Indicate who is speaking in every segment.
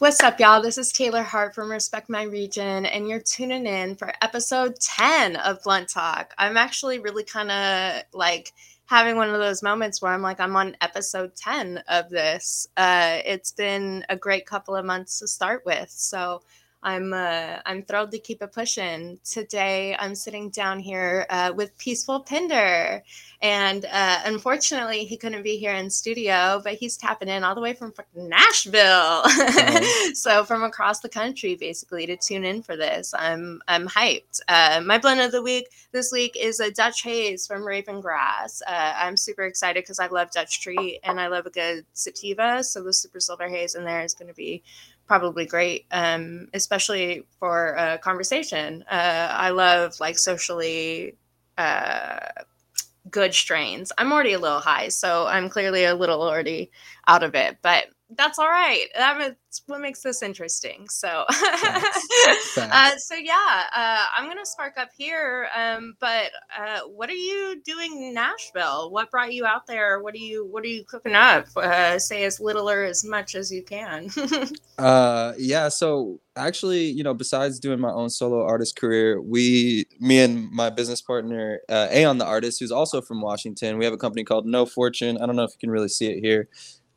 Speaker 1: What's up, y'all? This is Taylor Hart from Respect My Region, and you're tuning in for episode 10 of Blunt Talk. I'm actually really kind of like having one of those moments where I'm like, I'm on episode 10 of this. Uh, it's been a great couple of months to start with. So I'm uh, I'm thrilled to keep it pushing. Today I'm sitting down here uh, with Peaceful Pinder, and uh, unfortunately he couldn't be here in studio, but he's tapping in all the way from Nashville, uh-huh. so from across the country basically to tune in for this. I'm I'm hyped. Uh, my blend of the week this week is a Dutch Haze from Raven Grass. Uh, I'm super excited because I love Dutch treat and I love a good sativa, so the Super Silver Haze in there is going to be probably great, um, especially for a conversation. Uh, I love like socially uh, good strains. I'm already a little high, so I'm clearly a little already out of it, but that's all right. That's what makes this interesting. So, uh, so yeah, uh, I'm gonna spark up here. Um, but uh, what are you doing in Nashville? What brought you out there? What are you What are you cooking up? Uh, say as little or as much as you can.
Speaker 2: uh, yeah. So actually, you know, besides doing my own solo artist career, we, me and my business partner, uh, Aeon the artist, who's also from Washington, we have a company called No Fortune. I don't know if you can really see it here.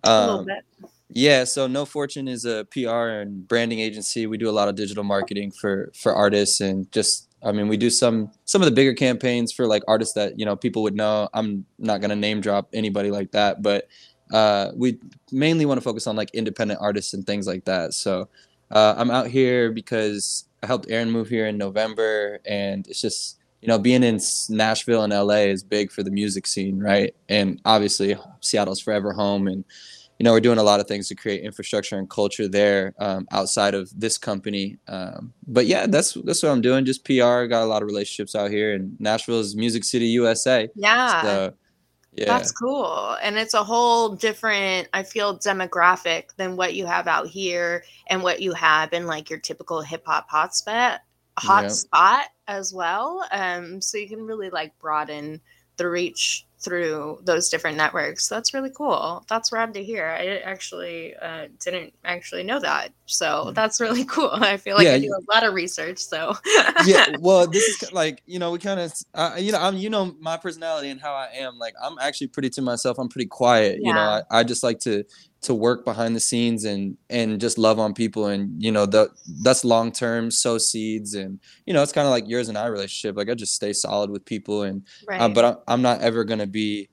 Speaker 2: Um, a little um, bit yeah, so No Fortune is a PR and branding agency. We do a lot of digital marketing for for artists and just I mean, we do some some of the bigger campaigns for like artists that, you know, people would know. I'm not going to name drop anybody like that, but uh, we mainly want to focus on like independent artists and things like that. So, uh, I'm out here because I helped Aaron move here in November and it's just you know, being in Nashville and LA is big for the music scene, right? And obviously, Seattle's forever home, and you know, we're doing a lot of things to create infrastructure and culture there um, outside of this company. Um, but yeah, that's that's what I'm doing. Just PR. Got a lot of relationships out here, and Nashville is Music City, USA.
Speaker 1: Yeah. So, yeah. That's cool. And it's a whole different, I feel, demographic than what you have out here and what you have in like your typical hip hop hotspot hot yeah. spot as well. Um, so you can really like broaden the reach through those different networks. That's really cool. That's rad to hear. I actually uh, didn't actually know that, so mm. that's really cool. I feel like yeah, I do a lot of research. So
Speaker 2: yeah, well, this is like you know we kind of uh, you know I'm you know my personality and how I am. Like I'm actually pretty to myself. I'm pretty quiet. Yeah. You know, I, I just like to to work behind the scenes and and just love on people and you know the that's long term sow seeds and you know it's kind of like yours and I relationship like I just stay solid with people and uh, but I'm, I'm not ever gonna be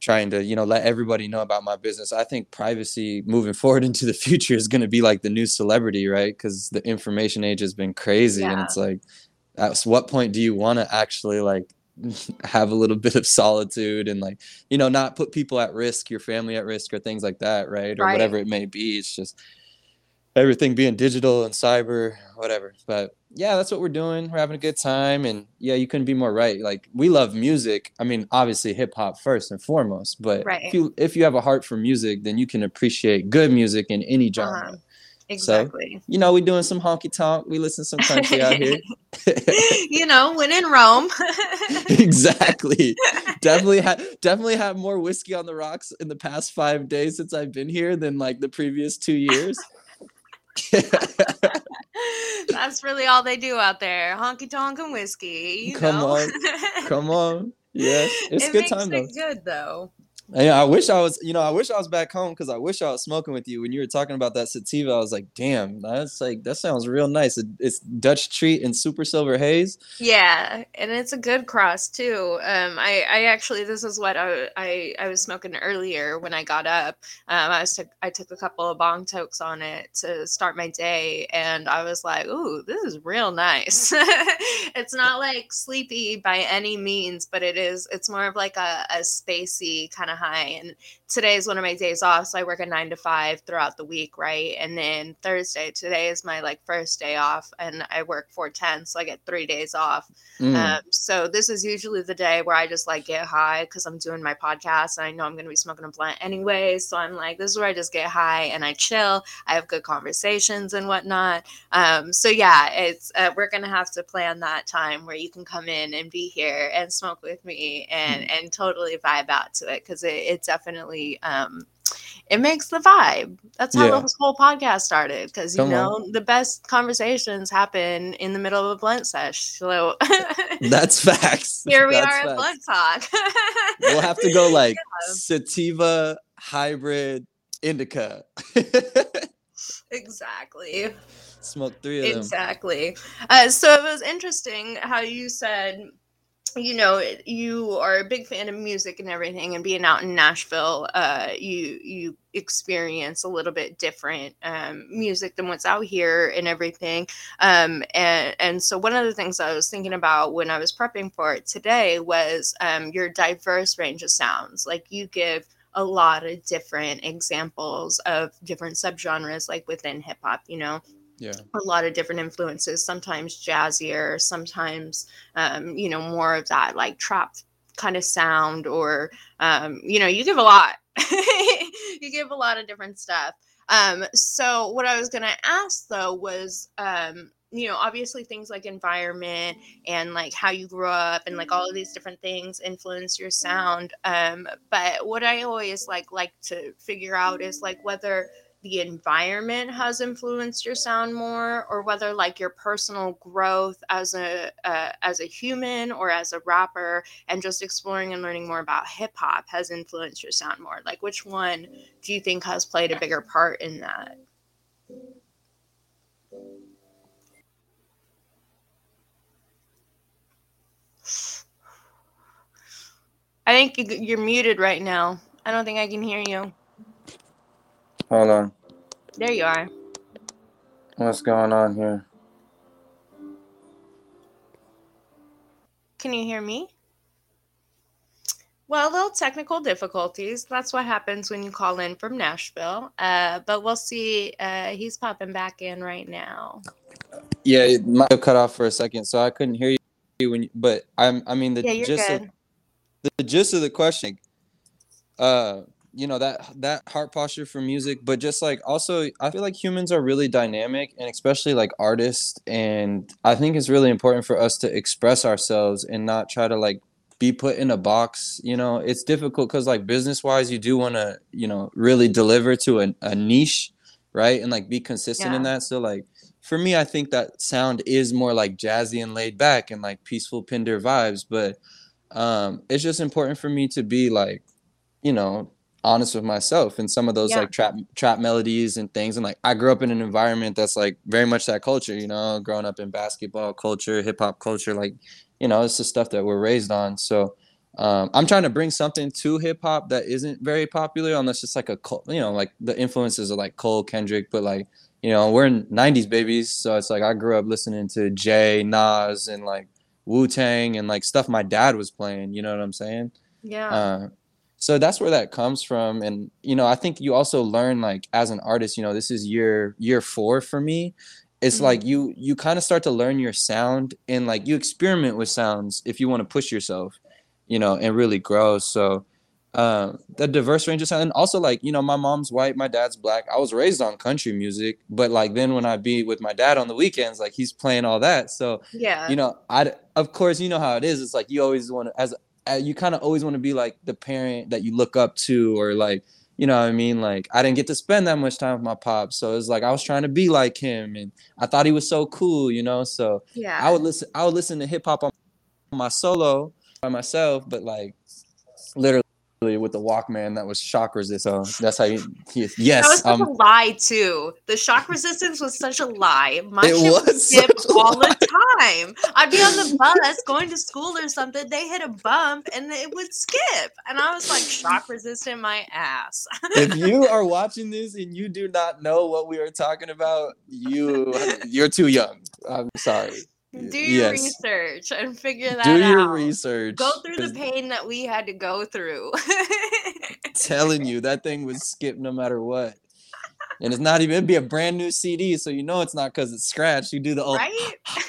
Speaker 2: trying to you know let everybody know about my business. I think privacy moving forward into the future is gonna be like the new celebrity right? Because the information age has been crazy yeah. and it's like at what point do you want to actually like have a little bit of solitude and like you know not put people at risk your family at risk or things like that right or right. whatever it may be. It's just everything being digital and cyber whatever. But yeah that's what we're doing. We're having a good time. And yeah you couldn't be more right. Like we love music. I mean obviously hip hop first and foremost. But right. if you if you have a heart for music then you can appreciate good music in any genre. Uh-huh. Exactly. So, you know, we doing some honky tonk. We listen some country out here.
Speaker 1: you know, when in Rome.
Speaker 2: exactly. Definitely had definitely had more whiskey on the rocks in the past five days since I've been here than like the previous two years.
Speaker 1: That's really all they do out there. Honky tonk and whiskey.
Speaker 2: come know? on. Come on. Yeah. It's it good time
Speaker 1: though. good though.
Speaker 2: Yeah, I wish I was, you know, I wish I was back home because I wish I was smoking with you when you were talking about that sativa. I was like, damn, that's like that sounds real nice. It's Dutch treat and super silver haze.
Speaker 1: Yeah, and it's a good cross too. Um, I, I actually this is what I, I, I was smoking earlier when I got up. Um, I was took I took a couple of bong tokes on it to start my day, and I was like, ooh, this is real nice. it's not like sleepy by any means, but it is. It's more of like a, a spacey kind of high. And today is one of my days off. So I work a nine to five throughout the week, right? And then Thursday, today is my like first day off and I work four ten. So I get three days off. Mm. Um, so this is usually the day where I just like get high because I'm doing my podcast and I know I'm going to be smoking a blunt anyway. So I'm like, this is where I just get high and I chill. I have good conversations and whatnot. Um, so yeah, it's, uh, we're going to have to plan that time where you can come in and be here and smoke with me and, mm. and totally vibe out to it because it, it definitely um, it makes the vibe. That's how yeah. this whole podcast started. Because you Come know on. the best conversations happen in the middle of a blunt sesh. So
Speaker 2: that's facts.
Speaker 1: Here we
Speaker 2: that's
Speaker 1: are facts. at Blunt Talk.
Speaker 2: we'll have to go like yeah. sativa hybrid indica.
Speaker 1: exactly.
Speaker 2: Smoke three of
Speaker 1: them. Exactly. Uh, so it was interesting how you said you know you are a big fan of music and everything and being out in nashville uh, you you experience a little bit different um, music than what's out here and everything. Um, and and so one of the things i was thinking about when i was prepping for it today was um, your diverse range of sounds. Like you give a lot of different examples of different subgenres like within hip hop you know
Speaker 2: yeah.
Speaker 1: a lot of different influences sometimes jazzier sometimes um, you know more of that like trap kind of sound or um, you know you give a lot. You give a lot of different stuff. Um, so what i was going to ask though was um, you know obviously things like environment and like how you grew up and like all of these different things influence your sound. Um, but what i always like like to figure out is like whether the environment has influenced your sound more or whether like your personal growth as a uh, as a human or as a rapper and just exploring and learning more about hip hop has influenced your sound more like which one do you think has played a bigger part in that I think you're muted right now. I don't think I can hear you.
Speaker 2: Hold on.
Speaker 1: There you are.
Speaker 2: What's going on here?
Speaker 1: Can you hear me? Well, a little technical difficulties. That's what happens when you call in from Nashville. Uh, but we'll see. Uh, he's popping back in right now.
Speaker 2: Yeah, it might have cut off for a second, so I couldn't hear you when. You, but I'm. I mean, the yeah, gist of the, the gist of the question. Uh, you know that that heart posture for music but just like also i feel like humans are really dynamic and especially like artists and i think it's really important for us to express ourselves and not try to like be put in a box you know? It's difficult because like business wise you do want to you know really deliver to a, a niche right? And like be consistent yeah. in that. So like for me i think that sound is more like jazzy and laid back and like peaceful pinder vibes but um it's just important for me to be like you know honest with myself and some of those yeah. like trap trap melodies and things. And like I grew up in an environment that's like very much that culture you know growing up in basketball culture hip hop culture like you know it's the stuff that we're raised on. So um, I'm trying to bring something to hip hop that isn't very popular unless it's like a you know like the influences of like Cole Kendrick but like you know we're in 90s babies. So it's like I grew up listening to Jay Nas and like Wu Tang and like stuff my dad was playing you know what I'm saying?
Speaker 1: Yeah. Uh,
Speaker 2: so that's where that comes from and you know i think you also learn like as an artist you know this is year year four for me. It's mm-hmm. like you you kind of start to learn your sound and like you experiment with sounds if you want to push yourself you know and really grow. So uh, the diverse range of sound and also like you know my mom's white my dad's black. I was raised on country music but like then when i be with my dad on the weekends like he's playing all that. So
Speaker 1: yeah.
Speaker 2: you know i of course you know how it is. It's like you always want to as Uh, you kind of always want to be like the parent that you look up to or like you know what I mean? Like I didn't get to spend that much time with my pop. So it's like I was trying to be like him and I thought he was so cool, you know? So
Speaker 1: yeah.
Speaker 2: I would listen I would listen to hip hop on my solo by myself, but like literally with the Walkman that was shock resistant. So that's how you, he, yes.
Speaker 1: That was such um, a lie too. The shock resistance was such a lie. My it shit was all the time. I'd be on the bus going to school or something. They hit a bump and it would skip, and I was like shock resistant my ass.
Speaker 2: if you are watching this and you do not know what we are talking about, you you're too young. I'm sorry.
Speaker 1: Do your yes. research and figure that
Speaker 2: Do
Speaker 1: out.
Speaker 2: Do your research.
Speaker 1: Go through the pain that we had to go through.
Speaker 2: telling you, that thing would skip no matter what. And it's not even it'd be a brand new CD, so you know it's not because it's scratched. You do the old
Speaker 1: right.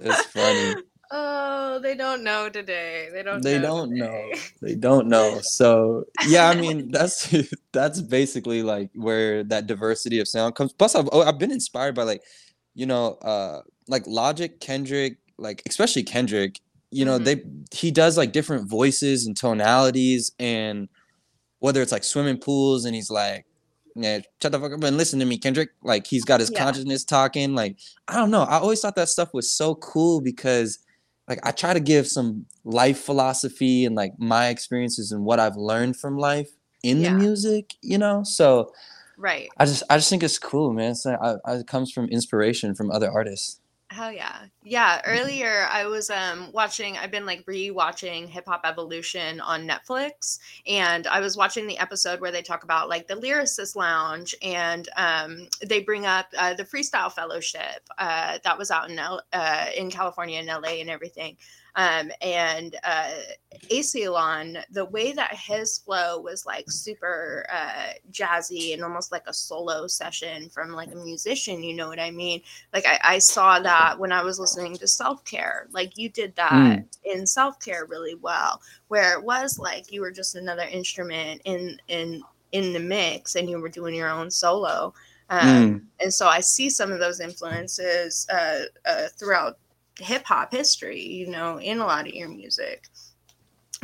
Speaker 2: it's funny.
Speaker 1: Oh, they don't know today. They don't.
Speaker 2: They
Speaker 1: know
Speaker 2: don't
Speaker 1: today.
Speaker 2: know. They don't know. So yeah, I mean that's that's basically like where that diversity of sound comes. Plus, I've oh, I've been inspired by like you know, uh, like Logic, Kendrick, like especially Kendrick, you know, mm-hmm. they he does like different voices and tonalities and whether it's like swimming pools and he's like, yeah, shut the fuck up and listen to me, Kendrick. Like he's got his yeah. consciousness talking. Like, I don't know. I always thought that stuff was so cool because like I try to give some life philosophy and like my experiences and what I've learned from life in yeah. the music, you know? So
Speaker 1: right.
Speaker 2: I just I just think it's cool, man. It's like, I, I, it comes from inspiration from other artists.
Speaker 1: Hell yeah. Yeah. Earlier I was um watching I've been like re-watching Hip Hop Evolution on Netflix and I was watching the episode where they talk about like the lyricist lounge and um they bring up uh, the freestyle fellowship uh that was out in L- uh in California and LA and everything. Um, and uh, the way that his flow was like super uh, jazzy and almost like a solo session from like a musician, you know what I mean? Like I, I saw that when I was listening to Self Care. Like you did that mm. in Self Care really well, where it was like you were just another instrument in in in the mix and you were doing your own solo. Um, mm. And so I see some of those influences uh, uh, throughout hip hop history, you know, in a lot of your music,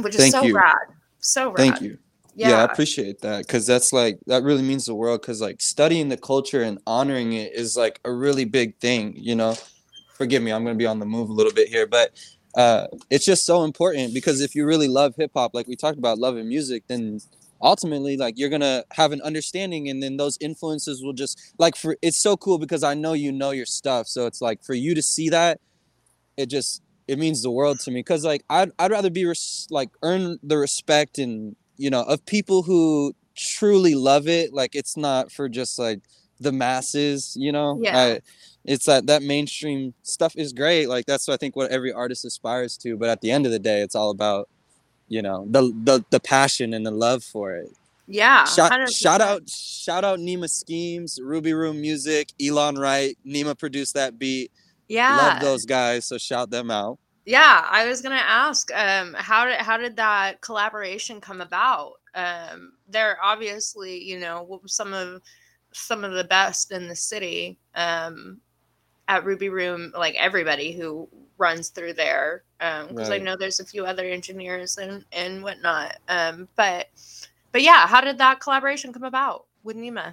Speaker 1: which is so you. rad. So rad.
Speaker 2: Thank you. Yeah. yeah, I appreciate that because that's like that really means the world. Because like studying the culture and honoring it is like a really big thing. You know, forgive me, I'm gonna be on the move a little bit here, but uh, it's just so important because if you really love hip hop, like we talked about loving music, then ultimately like you're gonna have an understanding and then those influences will just like for it's so cool because i know you know your stuff so it's like for you to see that it just it means the world to me. Because like I'd, I'd rather be res- like earn the respect and you know of people who truly love it. Like it's not for just like the masses you know?
Speaker 1: Yeah. I,
Speaker 2: it's that that mainstream stuff is great. Like that's i think what every artist aspires to. But at the end of the day it's all about you know the the, the passion and the love for it.
Speaker 1: Yeah
Speaker 2: shout, shout out shout out nima Skeemz ruby room music elon wright nima produced that beat
Speaker 1: yeah.
Speaker 2: Love those guys, so shout them out.
Speaker 1: Yeah, I was gonna ask, um, how did how did that collaboration come about? Um, they're obviously, you know, some of some of the best in the city um, at Ruby Room. Like everybody who runs through there, because um, right. I know there's a few other engineers and and whatnot. Um, but but yeah, how did that collaboration come about with Nima?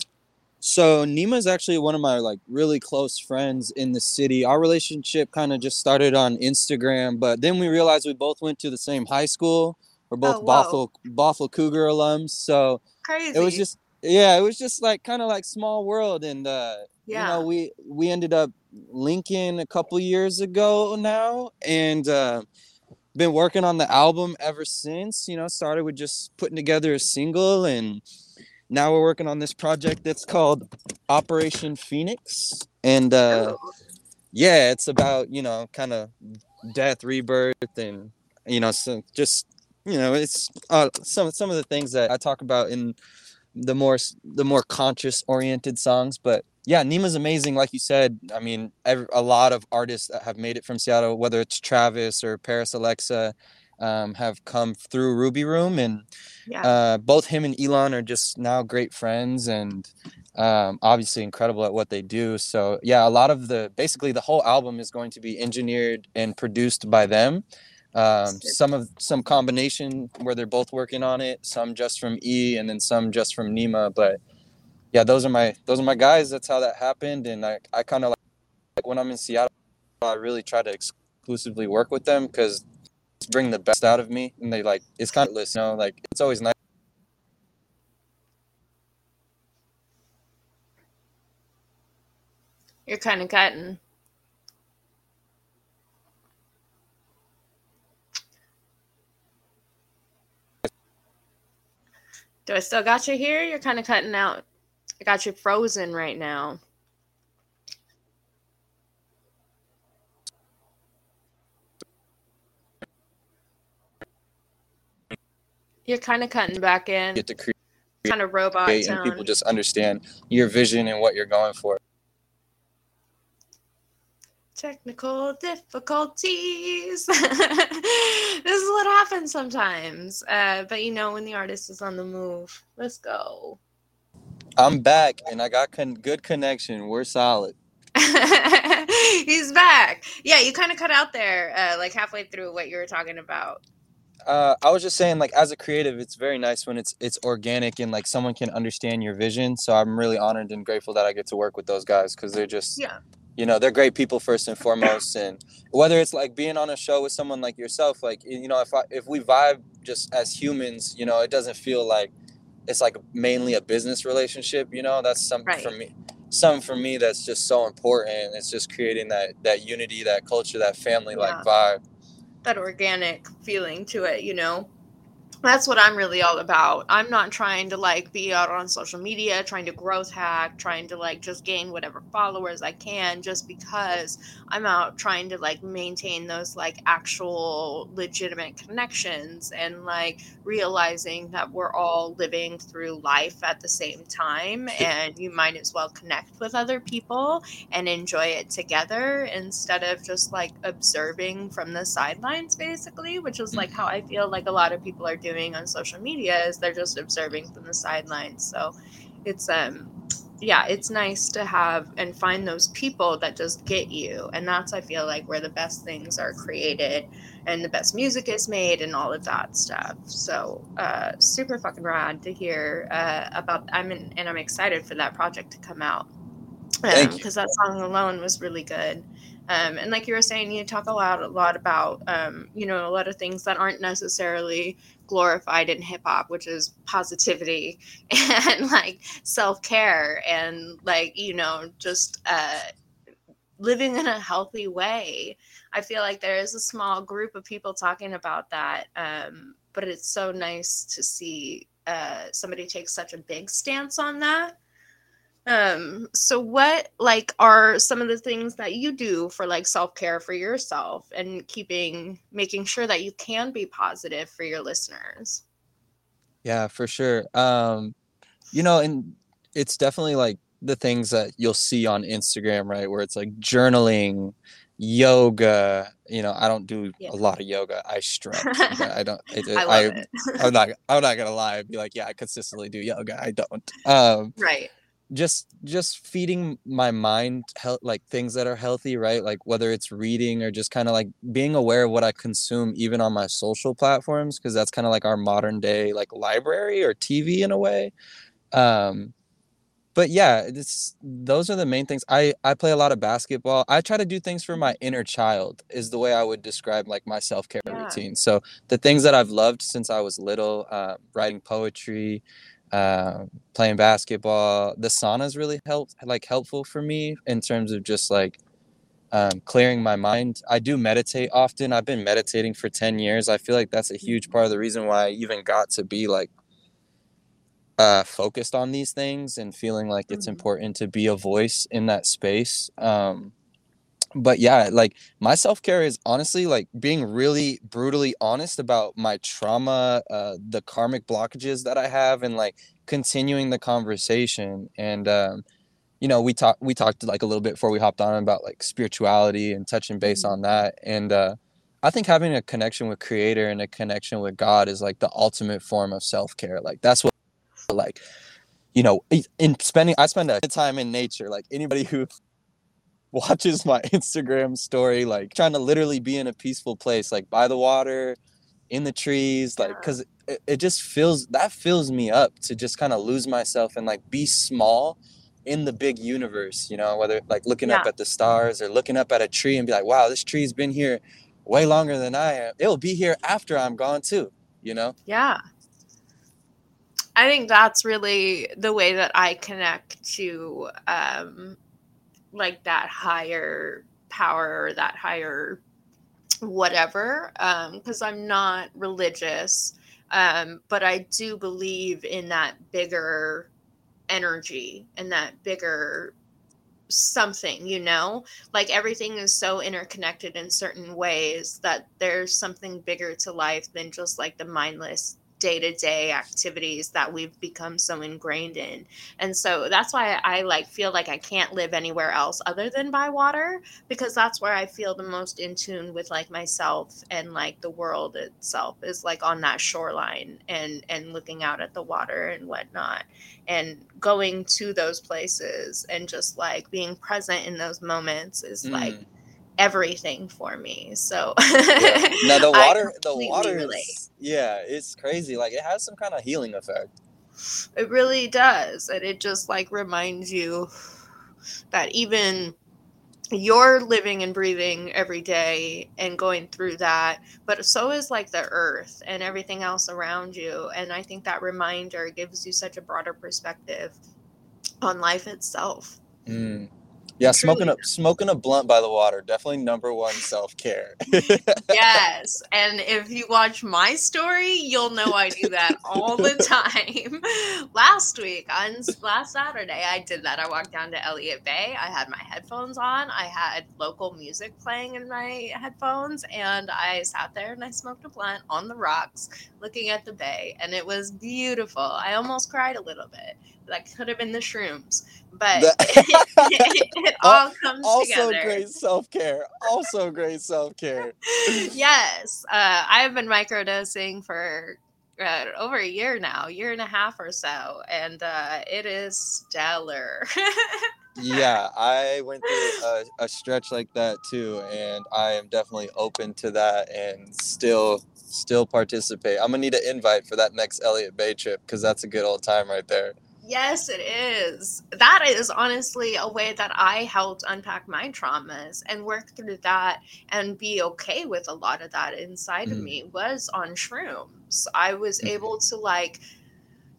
Speaker 2: So Nima is actually one of my like really close friends in the city. Our relationship kind of just started on Instagram, but then we realized we both went to the same high school. We're both oh, Bothell Bothell Cougar alums, so
Speaker 1: crazy.
Speaker 2: It was just yeah, it was just like kind of like small world, and uh, yeah. you know we we ended up linking a couple years ago now, and uh, been working on the album ever since. You know, started with just putting together a single and now we're working on this project that's called Operation Phoenix, and uh, yeah, it's about you know kind of death, rebirth, and you know, so just you know, it's uh, some some of the things that I talk about in the more the more conscious oriented songs, but yeah, Nima's amazing. Like you said, I mean, every, a lot of artists that have made it from Seattle, whether it's Travis or Parisalexa, um, have come through Ruby Room, and yeah. uh, both him and Elon are just now great friends and um, obviously incredible at what they do. So yeah, a lot of the basically the whole album is going to be engineered and produced by them. Um, some of some combination where they're both working on it, some just from E, and then some just from Nima. But yeah, those are my those are my guys. That's how that happened, and I I kind of like, like when I'm in Seattle, I really try to exclusively work with them because bring the best out of me and they like it's kind of you know like it's always nice.
Speaker 1: You're kind of cutting. Do i still got you here? You're kind of cutting out. I got you frozen right now You're kind of cutting back in.
Speaker 2: Get to create
Speaker 1: kind of robot
Speaker 2: and tone. people just understand your vision and what you're going for.
Speaker 1: Technical difficulties. this is what happens sometimes. Uh, but you know, when the artist is on the move, let's go.
Speaker 2: I'm back and I got con- good connection. We're solid.
Speaker 1: He's back. Yeah, you kind of cut out there, uh, like halfway through what you were talking about.
Speaker 2: Uh, I was just saying, like, as a creative, it's very nice when it's it's organic and like someone can understand your vision. So I'm really honored and grateful that I get to work with those guys because they're just, yeah, you know, they're great people first and foremost. And whether it's like being on a show with someone like yourself, like you know, if I, if we vibe just as humans, you know, it doesn't feel like it's like mainly a business relationship. You know, that's something right. for me. Something for me that's just so important. It's just creating that that unity, that culture, that family like yeah. vibe
Speaker 1: that organic feeling to it, you know that's what I'm really all about. I'm not trying to like be out on social media, trying to growth hack, trying to like just gain whatever followers I can just because I'm out trying to like maintain those like actual legitimate connections and like realizing that we're all living through life at the same time and you might as well connect with other people and enjoy it together instead of just like observing from the sidelines basically, which is like mm-hmm. how I feel like a lot of people are doing doing on social media is they're just observing from the sidelines. So it's um yeah, it's nice to have and find those people that just get you. And that's I feel like where the best things are created and the best music is made and all of that stuff. So uh super fucking rad to hear uh about I'm in, and I'm excited for that project to come out. because um, that song alone was really good. Um, and like you were saying, you talk a lot, a lot about, um, you know, a lot of things that aren't necessarily glorified in hip hop, which is positivity and like self care and like, you know, just uh, living in a healthy way. I feel like there is a small group of people talking about that. Um, but it's so nice to see uh, somebody take such a big stance on that um, so what like are some of the things that you do for like self-care for yourself and keeping making sure that you can be positive for your listeners?
Speaker 2: Yeah, for sure. Um, you know, and it's definitely like the things that you'll see on Instagram, right? Where it's like journaling, yoga. You know, I don't do yeah. a lot of yoga. I stretch. I don't. I, I, I am not. I'm not gonna lie. I'd be like, yeah, I consistently do yoga. I don't. Um,
Speaker 1: right
Speaker 2: just just feeding my mind health like things that are healthy right? Like whether it's reading or just kind of like being aware of what i consume even on my social platforms because that's kind of like our modern day like library or tv in a way. Um but yeah it's those are the main things. I i play a lot of basketball. I try to do things for my inner child is the way i would describe like my self-care yeah. routine. So the things that i've loved since i was little uh, writing poetry uh, playing basketball. The sauna's really helped, like helpful for me in terms of just like um, clearing my mind. I do meditate often. I've been meditating for 10 years. I feel like that's a huge part of the reason why I even got to be like uh, focused on these things and feeling like it's mm-hmm. important to be a voice in that space. Um, but yeah, like my self care is honestly like being really brutally honest about my trauma, uh, the karmic blockages that I have, and like continuing the conversation. And um, you know, we talked we talked like a little bit before we hopped on about like spirituality and touching base mm-hmm. on that. And uh, I think having a connection with Creator and a connection with God is like the ultimate form of self care. Like that's what like you know in spending i spend a good time in nature like anybody who watches my Instagram story, like trying to literally be in a peaceful place, like by the water, in the trees, like because it, it just feels that fills me up to just kind of lose myself and like be small in the big universe, you know, whether like looking yeah. up at the stars or looking up at a tree and be like, wow, this tree's been here way longer than I am. It'll be here after I'm gone too, you know?
Speaker 1: Yeah. I think that's really the way that I connect to um, like that higher power or that higher whatever because um, i'm not religious um, but i do believe in that bigger energy and that bigger something you know? Like everything is so interconnected in certain ways that there's something bigger to life than just like the mindless day-to-day activities that we've become so ingrained in and so that's why i like feel like i can't live anywhere else other than by water because that's where i feel the most in tune with like myself and like the world itself is like on that shoreline and and looking out at the water and whatnot and going to those places and just like being present in those moments is mm. like everything for me. So
Speaker 2: yeah. now the water, the water, is, yeah, it's crazy. Like it has some kind of healing effect.
Speaker 1: It really does, and it just like reminds you that even you're living and breathing every day and going through that but so is like the earth and everything else around you and i think that reminder gives you such a broader perspective on life itself
Speaker 2: mm. Yeah, smoking a smoking a blunt by the water, definitely number one self care.
Speaker 1: yes, and if you watch my story, you'll know I do that all the time. last week on last Saturday, I did that. I walked down to Elliott Bay. I had my headphones on. I had local music playing in my headphones, and I sat there and I smoked a blunt on the rocks, looking at the bay, and it was beautiful. I almost cried a little bit. That could have been the shrooms, but it, it, all comes
Speaker 2: also
Speaker 1: together.
Speaker 2: Also, great self care. Also, great self care.
Speaker 1: yes, uh, I have been microdosing for uh, over a year now, year and a half or so, and uh, it is stellar.
Speaker 2: yeah, I went through a, a, stretch like that too, and I am definitely open to that and still still participate. I'm gonna need an invite for that next Elliott Bay trip because that's a good old time right there.
Speaker 1: Yes, it is. That is honestly a way that I helped unpack my traumas and work through that and be okay with a lot of that inside mm-hmm. of me was on shrooms. I was mm-hmm. able to like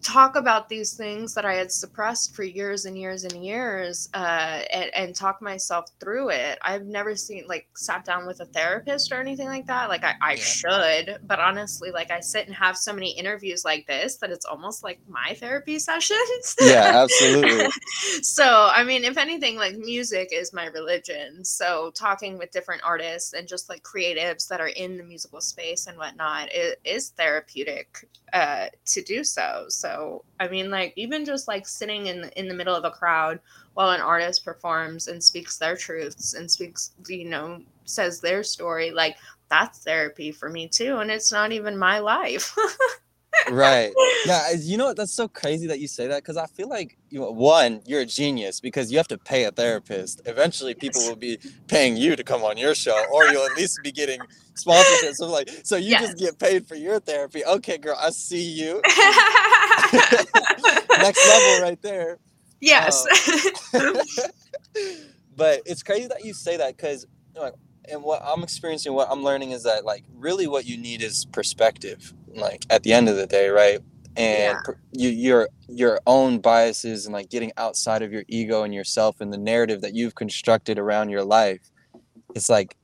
Speaker 1: talk about these things that I had suppressed for years and years and years uh, and, and, talk myself through it. I've never seen like sat down with a therapist or anything like that. Like I, I should, but honestly, like I sit and have so many interviews like this that it's almost like my therapy sessions.
Speaker 2: yeah, absolutely.
Speaker 1: so, I mean, if anything, like music is my religion. So talking with different artists and just like creatives that are in the musical space and whatnot it is therapeutic uh, to do so. So I mean, like even just like sitting in the, in the middle of a crowd while an artist performs and speaks their truths and speaks, you know, says their story, like that's therapy for me too. And it's not even my life.
Speaker 2: right. Yeah. You know what? That's so crazy that you say that because I feel like you know, one, you're a genius because you have to pay a therapist. Eventually, people will be paying you to come on your show, or you'll at least be getting sponsorships. So like, so you yes. just get paid for your therapy. Okay, girl, I see you. Next level, right there.
Speaker 1: Yes.
Speaker 2: Um, but it's crazy that you say that because, like, and what I'm experiencing, what I'm learning is that like really what you need is perspective like at the end of the day right and yeah. you your your own biases and like getting outside of your ego and yourself and the narrative that you've constructed around your life it's like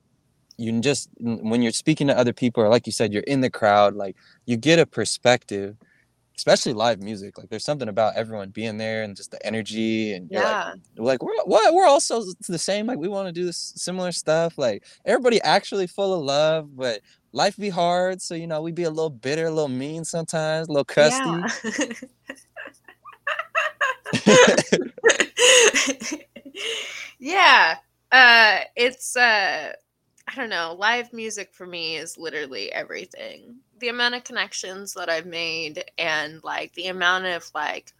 Speaker 2: you just when you're speaking to other people or like you said you're in the crowd like you get a perspective especially live music like there's something about everyone being there and just the energy and yeah like, like we're what we're also the same like we want to do this similar stuff like everybody actually full of love but life be hard, so you know we be a little bitter, a little mean sometimes, a little crusty.
Speaker 1: Yeah. yeah. Uh it's uh I don't know, live music for me is literally everything. The amount of connections that I've made and like the amount of like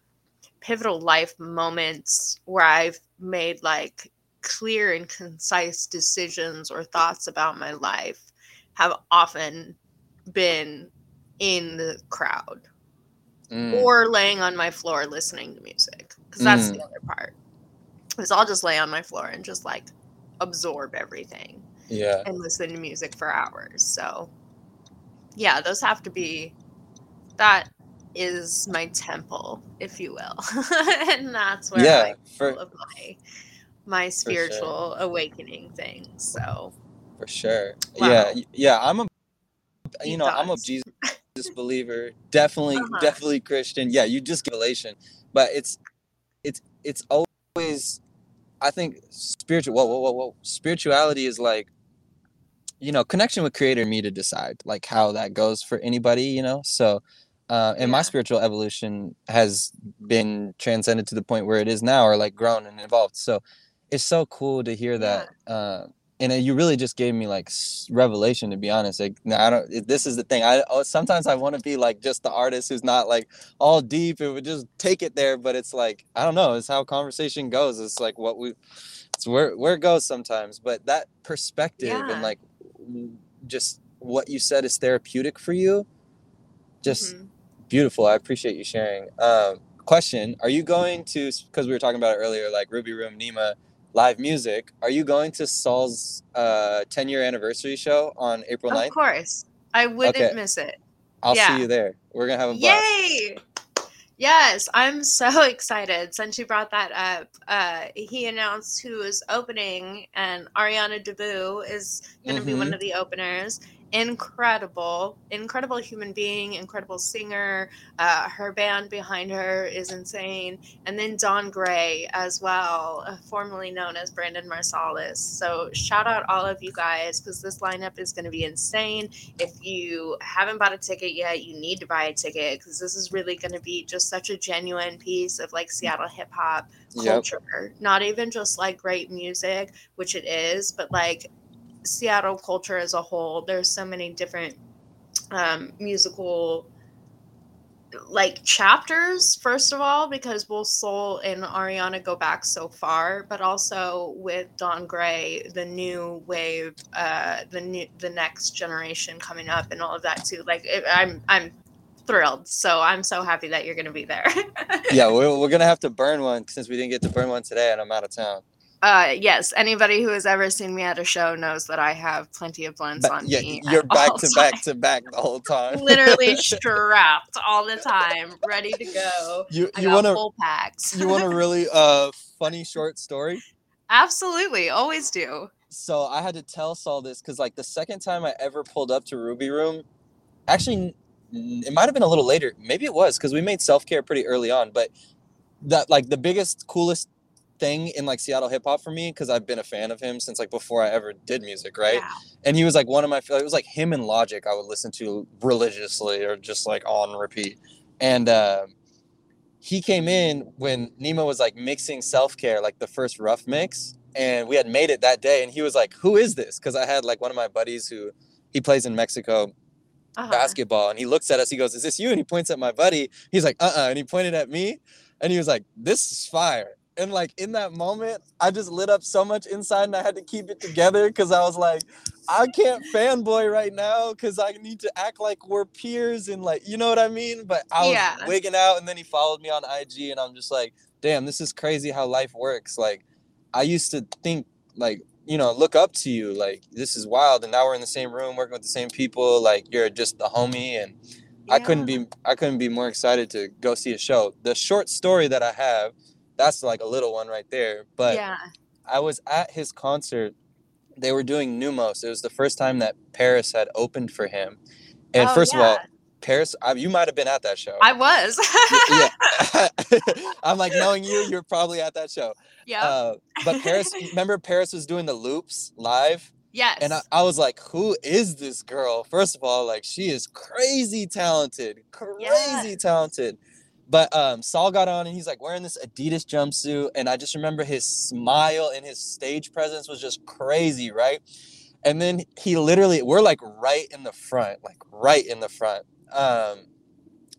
Speaker 1: pivotal life moments where I've made like clear and concise decisions or thoughts about my life have often been in the crowd mm. or laying on my floor listening to music because that's mm. the other part is i'll just lay on my floor and just like absorb everything
Speaker 2: yeah
Speaker 1: and listen to music for hours so yeah those have to be that is my temple if you will and that's where yeah, for, of my my spiritual sure. awakening things so
Speaker 2: for sure. Wow. Yeah, yeah. I'm a, you know, I'm a Jesus believer. Definitely, uh-huh. definitely Christian. Yeah, you just get but it's, it's, it's always, I think spiritual. Whoa, whoa, whoa, whoa. Spirituality is like, you know, connection with Creator me to decide like how that goes for anybody. You know, so. Uh, and yeah. my spiritual evolution has been transcended to the point where it is now or like grown and evolved so it's so cool to hear that yeah. uh, and you really just gave me like revelation to be honest like i don't this is the thing i oh, sometimes i want to be like just the artist who's not like all deep it would just take it there but it's like i don't know it's how conversation goes it's like what we it's where where it goes sometimes but that perspective yeah. and like just what you said is therapeutic for you just mm-hmm. beautiful i appreciate you sharing um question are you going to because we were talking about it earlier like ruby room nima live music. Are you going to Sol's uh, 10 year anniversary show on April 9th?
Speaker 1: Of course. I wouldn't okay. miss it.
Speaker 2: I'll yeah. see you there. We're going to have a blast.
Speaker 1: Yay! Yes, I'm so excited. Since you brought that up, uh, he announced who is opening, and Ariana DeBoo is going to mm-hmm. be one mm-hmm. of the openers incredible, incredible human being, incredible singer. Uh, her band behind her is insane. And then Don Gray as well, uh, formerly known as Brandon Marsalis. So shout out all of you guys because this lineup is going to be insane. If you haven't bought a ticket yet, you need to buy a ticket because this is really going to be just such a genuine piece of like Seattle hip hop culture. Yep. Not even just like great music, which it is, but like Seattle culture as a whole. There's so many different um, musical like chapters first of all because both Sol and ariana go back so far but also with don gray the new wave uh the new the next generation coming up and all of that too like it, i'm i'm thrilled so i'm so happy that you're gonna be there
Speaker 2: yeah we're, we're gonna have to burn one since we didn't get to burn one today and i'm out of town
Speaker 1: uh, yes, anybody who has ever seen me at a show knows that I have plenty of blends on yeah, me.
Speaker 2: You're back to back to back the whole time.
Speaker 1: Literally strapped all the time, ready to go.
Speaker 2: You you want full packs. you want a really uh funny short story?
Speaker 1: Absolutely, always do.
Speaker 2: So I had to tell Sol this because like the second time I ever pulled up to Ruby Room, actually it might have been a little later. Maybe it was because we made self care pretty early on, but that like the biggest coolest thing in like Seattle hip hop for me because I've been a fan of him since like before I ever did music, right? Yeah. And he was like one of my it was like him and Logic I would listen to religiously or just like on repeat. And uh, he came in when Nima was like mixing self care, like the first rough mix, and we had made it that day. And he was like, "Who is this?" Because I had like one of my buddies who he plays in Mexico. Uh-huh. Basketball, and he looks at us. He goes, "Is this you?" And he points at my buddy. He's like, "Uh, uh and he pointed at me, and he was like, "This is fire." And like in that moment i just lit up so much inside and i had to keep it together because i was like i can't fanboy right now because i need to act like we're peers and like you know what i mean but i was yeah. wigging out and then he followed me on ig and i'm just like damn this is crazy how life works like i used to think like you know look up to you like this is wild and now we're in the same room working with the same people like you're just the homie and yeah. i couldn't be i couldn't be more excited to go see a show the short story that i have that's like a little one right there. But yeah. I was at his concert. They were doing Numos. It was the first time that Paris had opened for him. And oh, first yeah. of all, Paris, I, you might have been at that show.
Speaker 1: I was.
Speaker 2: yeah. I'm like, knowing you, you're probably at that show. Yeah. Uh, but Paris, remember Paris was doing the loops live?
Speaker 1: Yes.
Speaker 2: And I, I, was like, who is this girl? First of all, like, she is crazy talented, crazy talented. But um, Sol got on and he's like wearing this Adidas jumpsuit, and I just remember his smile and his stage presence was just crazy, right? And then he literally, we're like right in the front, like right in the front, um,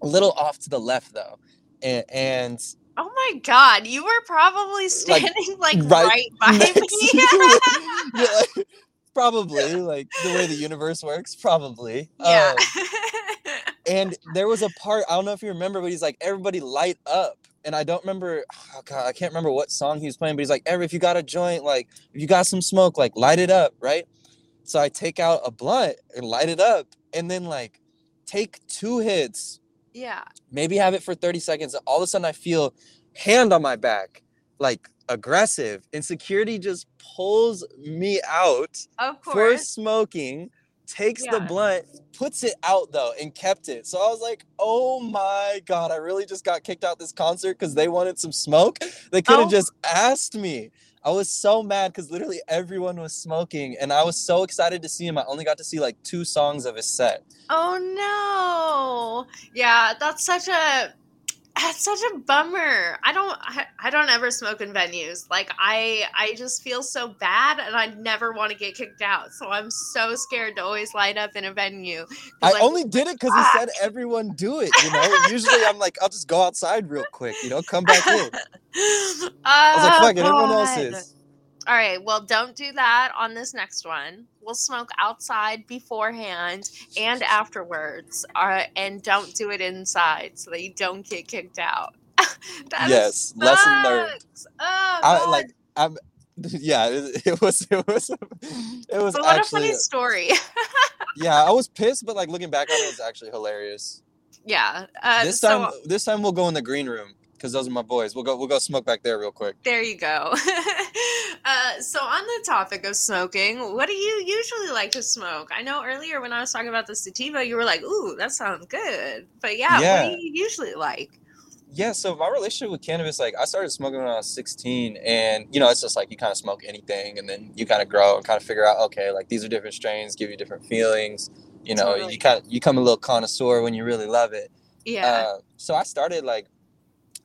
Speaker 2: a little off to the left though, and, and
Speaker 1: Oh my god, you were probably standing like, like right, right by me. yeah,
Speaker 2: like, probably like the way the universe works, probably.
Speaker 1: Yeah.
Speaker 2: Um, and there was a part I don't know if you remember, but he's like, "Everybody light up." And I don't remember, oh God, I can't remember what song he was playing, but he's like, "Every if you got a joint, like if you got some smoke, like light it up, right?" So I take out a blunt and light it up, and then like take two hits.
Speaker 1: Yeah.
Speaker 2: Maybe have it for 30 seconds. And All of a sudden, I feel hand on my back, like aggressive. And security just pulls me out for smoking takes yeah. the blunt, puts it out though, and kept it. So I was like, oh my God, I really just got kicked out this concert because they wanted some smoke. They could have oh. just asked me. I was so mad because literally everyone was smoking, and I was so excited to see him. I only got to see like two songs of his set.
Speaker 1: Oh no! Yeah, that's such a That's such a bummer. I don't I, I, don't ever smoke in venues. Like I I just feel so bad and I never want to get kicked out. So I'm so scared to always light up in a venue.
Speaker 2: I like, only did it cuz he said everyone do it, you know. Usually I'm like I'll just go outside real quick, you know, come back in.
Speaker 1: oh, I was like fuck it, everyone else oh, is. All right, well, don't do that on this next one. We'll smoke outside beforehand and afterwards, uh, and don't do it inside so that you don't get kicked out.
Speaker 2: yes, lesson learned. Oh, I, like I'm. Yeah, it, it, was. It was. It was.
Speaker 1: But what actually, a funny story.
Speaker 2: yeah, I was pissed, but like looking back on it, it was actually hilarious.
Speaker 1: Yeah.
Speaker 2: Uh, this time, so, this time we'll go in the green room because those are my boys. We'll go. We'll go smoke back there real quick.
Speaker 1: There you go. Uh, so on the topic of smoking, what do you usually like to smoke? I know earlier when I was talking about the sativa, you were like, "Ooh, that sounds good." But yeah, yeah. what do you usually like?
Speaker 2: Yeah, so my relationship with cannabis, like I started smoking when I was 16, and you know, it's just like you kind of smoke anything, and then you kind of grow and kind of figure out, okay, like these are different strains, give you different feelings. You know, totally. you kind of you come a little connoisseur when you really love it.
Speaker 1: Yeah. Uh,
Speaker 2: so I started like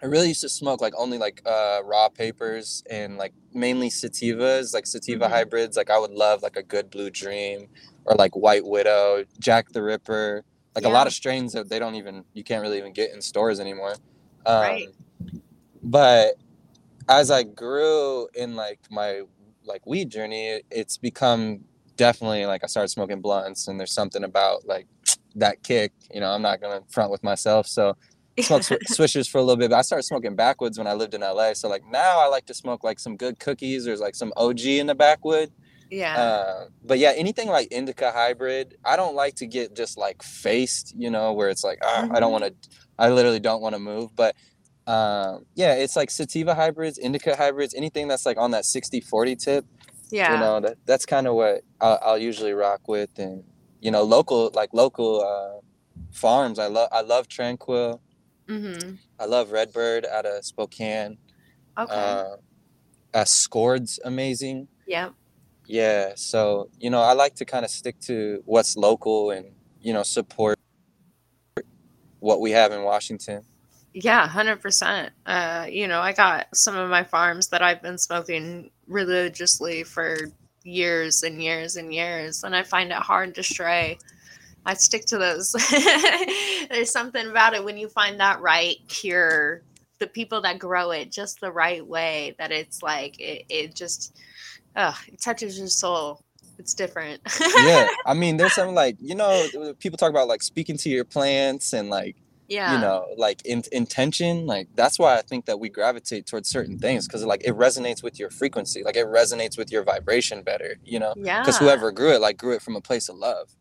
Speaker 2: I really used to smoke like only like uh, raw papers and like mainly sativas, like sativa mm-hmm. hybrids. Like I would love like a good blue dream or like white widow, Jack the Ripper, like yeah. a lot of strains that they don't even you can't really even get in stores anymore. Um, right. But as I grew in like my like weed journey, it's become definitely like I started smoking blunts, and there's something about like that kick. You know, I'm not gonna front with myself, so smoked sw- swishers for a little bit. But I started smoking backwoods when I lived in LA. So like now I like to smoke like some good cookies. There's like some OG in the backwood.
Speaker 1: Yeah. Uh,
Speaker 2: but yeah, anything like indica hybrid, I don't like to get just like faced, you know, where it's like, mm-hmm. I don't mm-hmm. want to, I literally don't want to move. But um, yeah, it's like sativa hybrids, indica hybrids, anything that's like on that 60 40 tip.
Speaker 1: Yeah.
Speaker 2: You know, that, that's kind of what I'll, I'll, usually rock with. And, you know, local, like local uh, farms, I love, I love Tranquil.
Speaker 1: Mm-hmm.
Speaker 2: I love Redbird out of Spokane.
Speaker 1: Okay. Uh,
Speaker 2: uh, Scored's amazing.
Speaker 1: Yeah.
Speaker 2: Yeah. So, you know, I like to kind of stick to what's local and, you know, support what we have in Washington.
Speaker 1: Yeah, 100%. Uh, you know, I got some of my farms that I've been smoking religiously for years and years and years, and I find it hard to stray. I stick to those. There's something about it when you find that right cure, the people that grow it just the right way, that it's like it, it just oh, it touches your soul. It's different.
Speaker 2: yeah. I mean, there's some like, you know, people talk about like speaking to your plants and like
Speaker 1: yeah
Speaker 2: you know like in, intention like that's why i think that we gravitate towards certain things because like it resonates with your frequency like it resonates with your vibration better you know
Speaker 1: yeah
Speaker 2: because whoever grew it like grew it from a place of love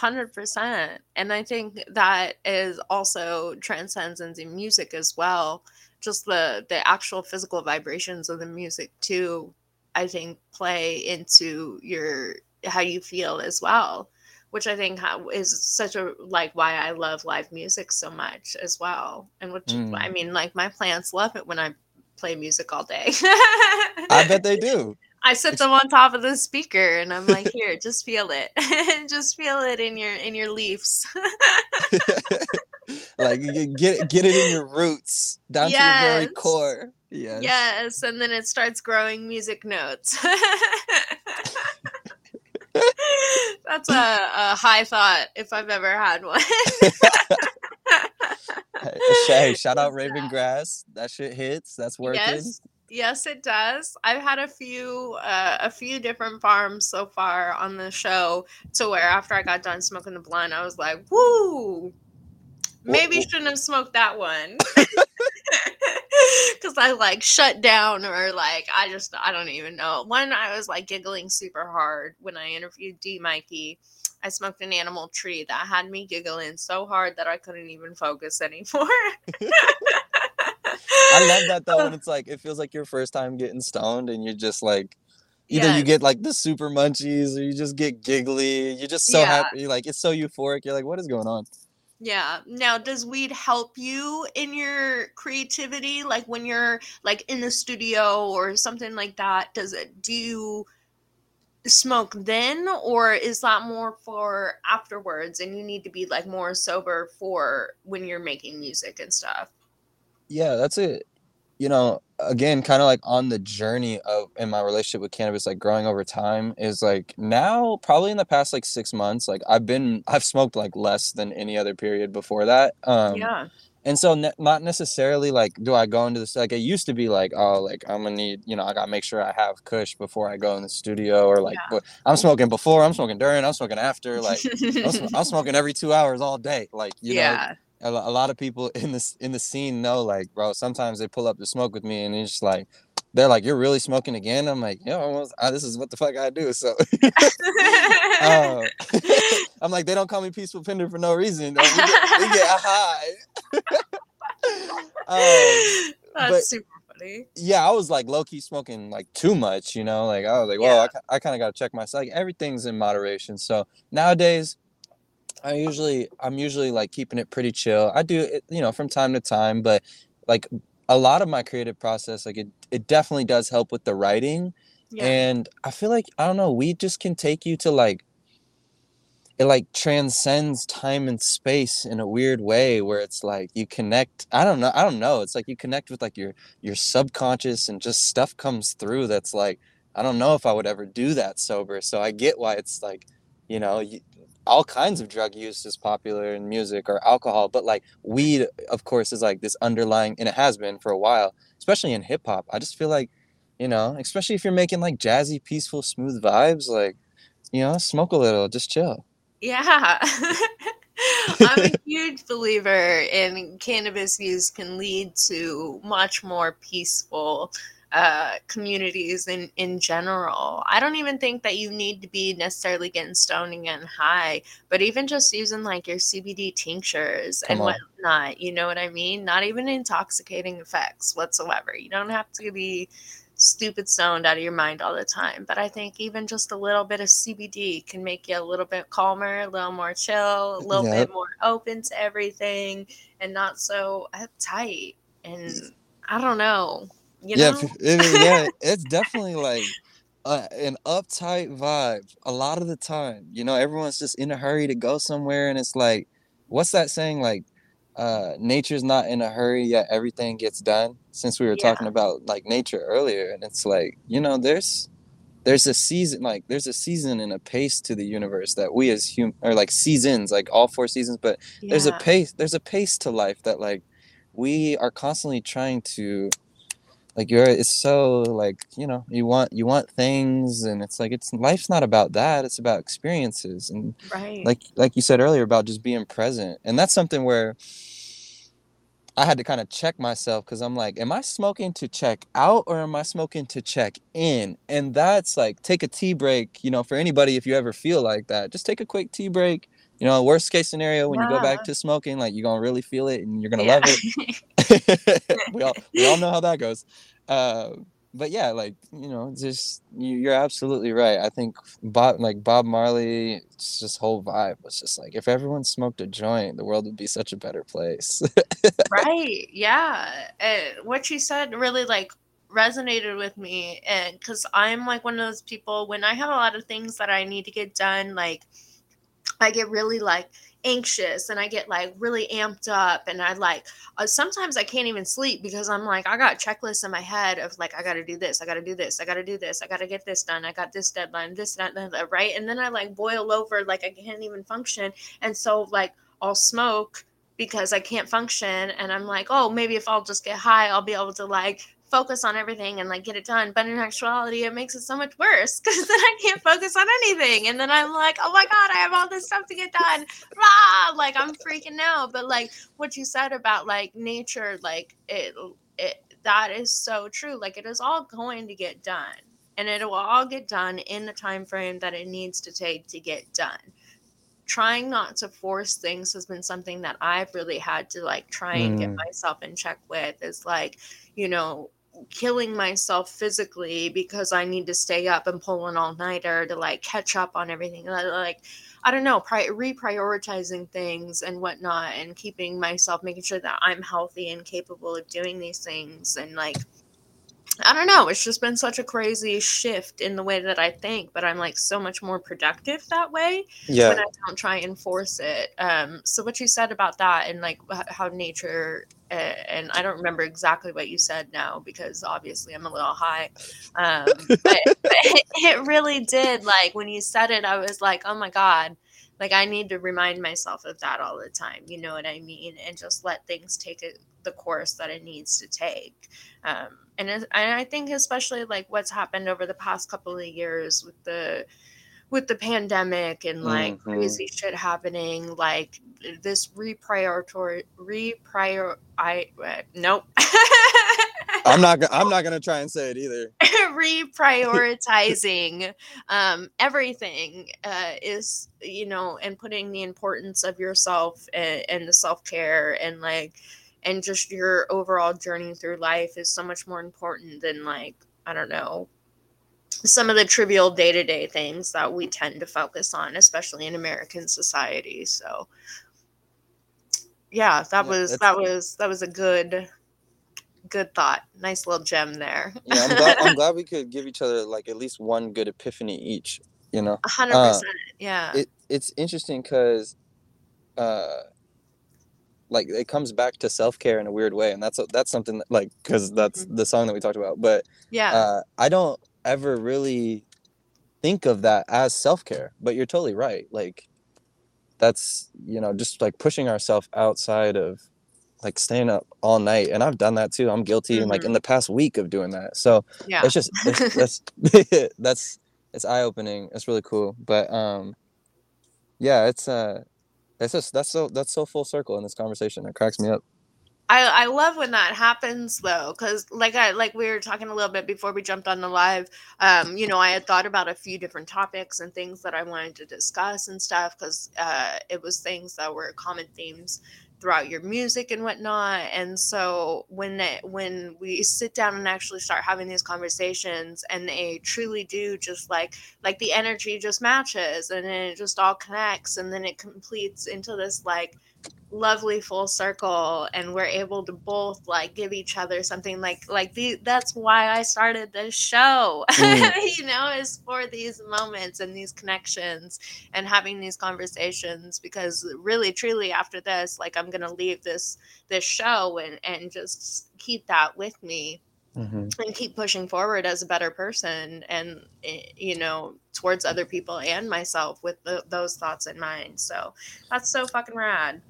Speaker 1: 100% and i think that is also transcends into music as well. Just the the actual physical vibrations of the music too i think play into your how you feel as well which i think is such a like why i love live music so much as well. And which mm. i mean like my plants love it when i play music all day.
Speaker 2: I bet they do
Speaker 1: I sit them on top of the speaker and I'm like, here, just feel it. just feel it in your in your leaves.
Speaker 2: like get get it in your roots down yes. to your very core. Yes.
Speaker 1: Yes, and then it starts growing music notes. That's a, a high thought if I've ever had one.
Speaker 2: hey, shout out Raven Grass. That shit hits. That's working.
Speaker 1: Yes. Yes, it does. I've had a few uh, a few different farms so far on the show to where after I got done smoking the blunt, I was like, "Woo, maybe shouldn't have smoked that one." Because I like shut down or like I just I don't even know. One I was like giggling super hard when I interviewed D Mikey. I smoked an animal tree that had me giggling so hard that I couldn't even focus anymore.
Speaker 2: I love that though when it's like it feels like your first time getting stoned and you're just like either yes. you get like the super munchies or you just get giggly. You're just so yeah. happy. Like it's so euphoric. You're like, what is going on?
Speaker 1: Yeah. Now, does weed help you in your creativity? Like when you're like in the studio or something like that, does it do you smoke then or is that more for afterwards and you need to be like more sober for when you're making music and stuff?
Speaker 2: Yeah, that's it. You know, again, kind of like on the journey of in my relationship with cannabis, like growing over time, is like now probably in the past like six months, like I've been I've smoked like less than any other period before that. Um, yeah and so ne- not necessarily like do I go into this like it used to be like oh like I'm gonna need you know I gotta make sure I have Kush before I go in the studio or like yeah. I'm smoking before I'm smoking during I'm smoking after like I'm, sm- I'm, smoking every two hours all day like you yeah. know a, a lot of people in this in the scene know like bro sometimes they pull up to smoke with me and it's just like they're like, "You're really smoking again?" I'm like, yo almost. I, this is what the fuck I do." So, uh, I'm like, they don't call me peaceful Pinder for no reason. We get, we get high.
Speaker 1: um, That's but, super funny.
Speaker 2: Yeah, I was like low key smoking like too much. You know, like I was like, well, I, I kind of got to check myself. Like everything's in moderation. So nowadays. I usually I'm usually like keeping it pretty chill. I do it, you know, from time to time, but like a lot of my creative process like it, it definitely does help with the writing yeah. and i feel like i don't know we just can take you to like it like transcends time and space in a weird way where it's like you connect i don't know i don't know it's like you connect with like your your subconscious and just stuff comes through that's like i don't know if i would ever do that sober so i get why it's like you know you, all kinds of drug use is popular in music or alcohol, but like weed, of course, is like this underlying, and it has been for a while, especially in hip hop. I just feel like, you know, especially if you're making like jazzy, peaceful, smooth vibes, like, you know, smoke a little, just chill.
Speaker 1: Yeah. I'm a huge believer in cannabis use can lead to much more peaceful uh, communities in in general. I don't even think that you need to be necessarily getting stoned and getting high, but even just using like your CBD tinctures Come and on. whatnot. You know what I mean? Not even intoxicating effects whatsoever. You don't have to be stupid stoned out of your mind all the time. But I think even just a little bit of CBD can make you a little bit calmer, a little more chill, a little yep. bit more open to everything, and not so uptight. And I don't know. You
Speaker 2: yeah, it, yeah, it's definitely like uh, an uptight vibe a lot of the time. You know, everyone's just in a hurry to go somewhere, and it's like, what's that saying? Like, uh, nature's not in a hurry, yet everything gets done. Since we were yeah. talking about like nature earlier, and it's like, you know, there's there's a season like there's a season and a pace to the universe that we as human or like seasons like all four seasons but yeah. there's a pace there's a pace to life that like we are constantly trying to like you're it's so like you know you want you want things and it's like it's life's not about that it's about experiences and right. like like you said earlier about just being present and that's something where i had to kind of check myself because i'm like am i smoking to check out or am i smoking to check in and that's like take a tea break you know for anybody if you ever feel like that just take a quick tea break you know, worst case scenario when yeah. you go back to smoking, like you're gonna really feel it and you're gonna yeah. love it. we all we all know how that goes. Uh, but yeah, like you know, just you, are absolutely right. I think Bob, like Bob Marley, it's just whole vibe was just like if everyone smoked a joint, the world would be such a better place.
Speaker 1: right? Yeah. Uh, what you said really like resonated with me, and because I'm like one of those people when I have a lot of things that I need to get done, like I get really like anxious and I get like really amped up and I like uh, sometimes I can't even sleep because I'm like I got checklists in my head of like I got to do this, I got to do this, I got to do this, I got to get this done, I got this deadline, this that, that, right? And then I like boil over like I can't even function and so like I'll smoke because I can't function and I'm like, "Oh, maybe if I'll just get high, I'll be able to like focus on everything and like get it done. But in actuality, it makes it so much worse because then I can't focus on anything. And then I'm like, oh my God, I have all this stuff to get done. Rah! Like I'm freaking out. But like what you said about like nature, like it, it, that is so true. Like it is all going to get done and it will all get done in the time frame that it needs to take to get done trying not to force things has been something that I've really had to like try and mm. get myself in check with is like, you know, killing myself physically because I need to stay up and pull an all nighter to like catch up on everything. Like, I don't know, pri- reprioritizing things and whatnot, and keeping myself, making sure that I'm healthy and capable of doing these things, and like I don't know. It's just been such a crazy shift in the way that I think, but I'm like so much more productive that way
Speaker 2: yeah.
Speaker 1: when I don't try and force it. Um, so what you said about that and like how nature uh, and I don't remember exactly what you said now because obviously I'm a little high. Um, but, but it, it really did like when you said it, I was like, oh my god, like I need to remind myself of that all the time. You know what I mean? And just let things take a, the course that it needs to take. Um, and, and I think especially like what's happened over the past couple of years with the with the pandemic and like mm-hmm. crazy shit happening, like this reprioritize reprior I uh, nope.
Speaker 2: I'm not I'm not gonna try and say it either.
Speaker 1: Reprioritizing um, everything uh, is you know, and putting the importance of yourself and, and the self care and like and just your overall journey through life is so much more important than like I don't know some of the trivial day to day things that we tend to focus on, especially in American society. So, yeah, that yeah, was that was that was a good good thought. Nice little gem there.
Speaker 2: yeah, I'm glad, I'm glad we could give each other like at least one good epiphany each. You know,
Speaker 1: hundred uh, percent. Yeah.
Speaker 2: It it's interesting because, uh, like it comes back to self care in a weird way, and that's that's something that, like because that's mm-hmm. the song that we talked about. But
Speaker 1: yeah,
Speaker 2: uh, I don't ever really think of that as self-care but you're totally right like that's you know just like pushing ourselves outside of like staying up all night and i've done that too i'm guilty mm-hmm. and like in mm-hmm. the past week of doing that so yeah it's just it's, that's that's it's eye-opening it's really cool but um yeah it's uh it's just that's so that's so full circle in this conversation. It cracks me up.
Speaker 1: I, I love when that happens though because like i like we were talking a little bit before we jumped on the live um you know i had thought about a few different topics and things that i wanted to discuss and stuff because uh it was things that were common themes throughout your music and whatnot and so when it, when we sit down and actually start having these conversations and they truly do just like like the energy just matches and then it just all connects and then it completes into this like lovely full circle and we're able to both like give each other something like like the that's why I started this show mm. you know is for these moments and these connections and having these conversations because really truly after this like I'm to leave this this show and and just keep that with me Mm-hmm. and keep pushing forward as a better person and eh, you know towards other people and myself with the, those thoughts in mind so that's so fucking rad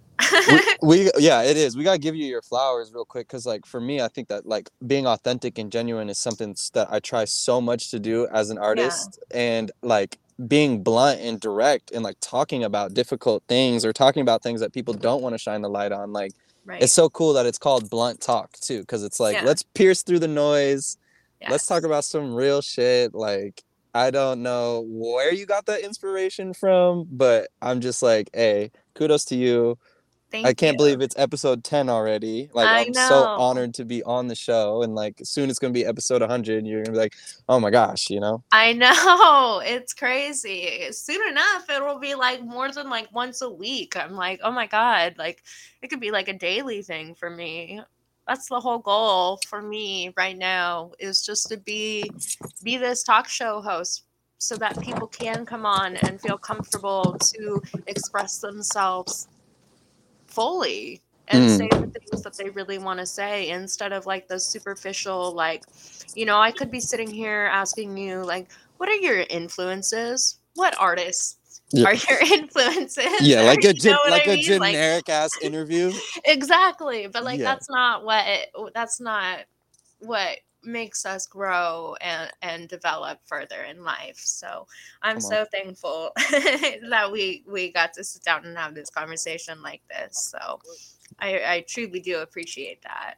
Speaker 2: we, we, yeah it is we gotta give you your flowers real quick because like for me i think that like being authentic and genuine is something that i try so much to do as an artist yeah. and like being blunt and direct and like talking about difficult things or talking about things that people don't want to shine the light on like right. it's so cool that it's called blunt talk too because it's like yeah. let's pierce through the noise let's talk about some real shit like I don't know where you got that inspiration from, but I'm just like, hey, kudos to you. Thank I can't you. believe it's episode 10 already. Like I am so honored to be on the show and like soon it's going to be episode 100 and you're going to be like, "Oh my gosh," you know.
Speaker 1: I know. It's crazy. Soon enough it'll be like more than like once a week. I'm like, "Oh my god, like it could be like a daily thing for me." That's the whole goal for me right now is just to be be this talk show host so that people can come on and feel comfortable to express themselves fully and mm. say the things that they really want to say instead of like the superficial like you know i could be sitting here asking you like what are your influences what artists yeah. are your influences
Speaker 2: yeah like a gen- like I mean? a generic like, ass interview
Speaker 1: exactly but like yeah. that's not what it, that's not what makes us grow and and develop further in life. So i'm so thankful that we we got to sit down and have this conversation like this. So i i truly do appreciate that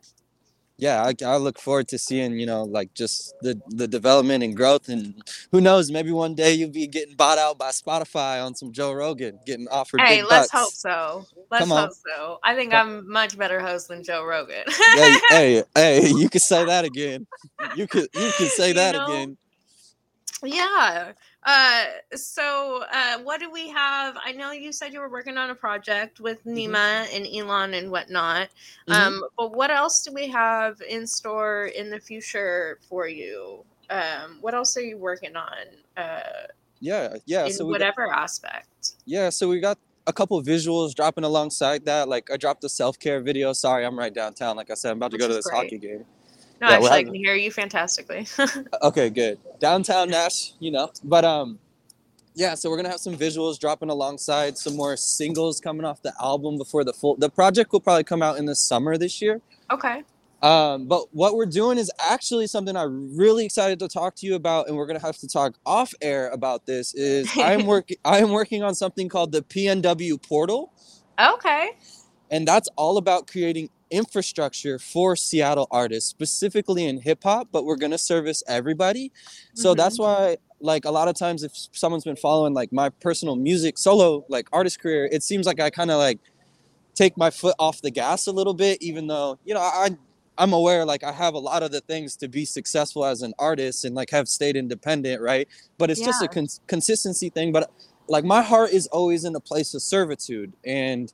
Speaker 2: yeah I, I look forward to seeing you know like just the the development and growth and who knows maybe one day you'll be getting bought out by spotify on some joe rogan getting offered
Speaker 1: hey let's bucks. hope so. Let's hope so. I think i'm much better host than joe rogan.
Speaker 2: Hey, hey hey you can say that again. You could you can say that you know, again.
Speaker 1: Yeah. Uh, so, uh, what do we have? I know you said you were working on a project with mm-hmm. Nima and Elon and whatnot. Mm-hmm. Um, but what else do we have in store in the future for you? Um, what else are you working on? Uh,
Speaker 2: yeah, yeah.
Speaker 1: In so whatever got, aspect.
Speaker 2: Yeah, so we got a couple visuals dropping alongside that. Like I dropped a self care video. Sorry, I'm right downtown. Like I said, I'm about Which to go to this great. hockey game.
Speaker 1: No, yeah, actually, I can hear you fantastically.
Speaker 2: okay, good. Downtown Nash, you know. But um, yeah. So we're gonna have some visuals dropping alongside some more singles coming off the album before the full. The project will probably come out in the summer this year.
Speaker 1: Okay.
Speaker 2: Um, but what we're doing is actually something I'm really excited to talk to you about, and we're gonna have to talk off air about this. Is I'm working I am working on something called the PNW portal.
Speaker 1: Okay.
Speaker 2: And that's all about creating infrastructure for Seattle artists, specifically in hip hop, but we're gonna service everybody. So mm-hmm. that's why like a lot of times if someone's been following like my personal music solo like artist career, it seems like I kind of like take my foot off the gas a little bit, even though, you know, I I'm aware like I have a lot of the things to be successful as an artist and like have stayed independent, right? But it's yeah. just a con- consistency thing. But like my heart is always in a place of servitude, and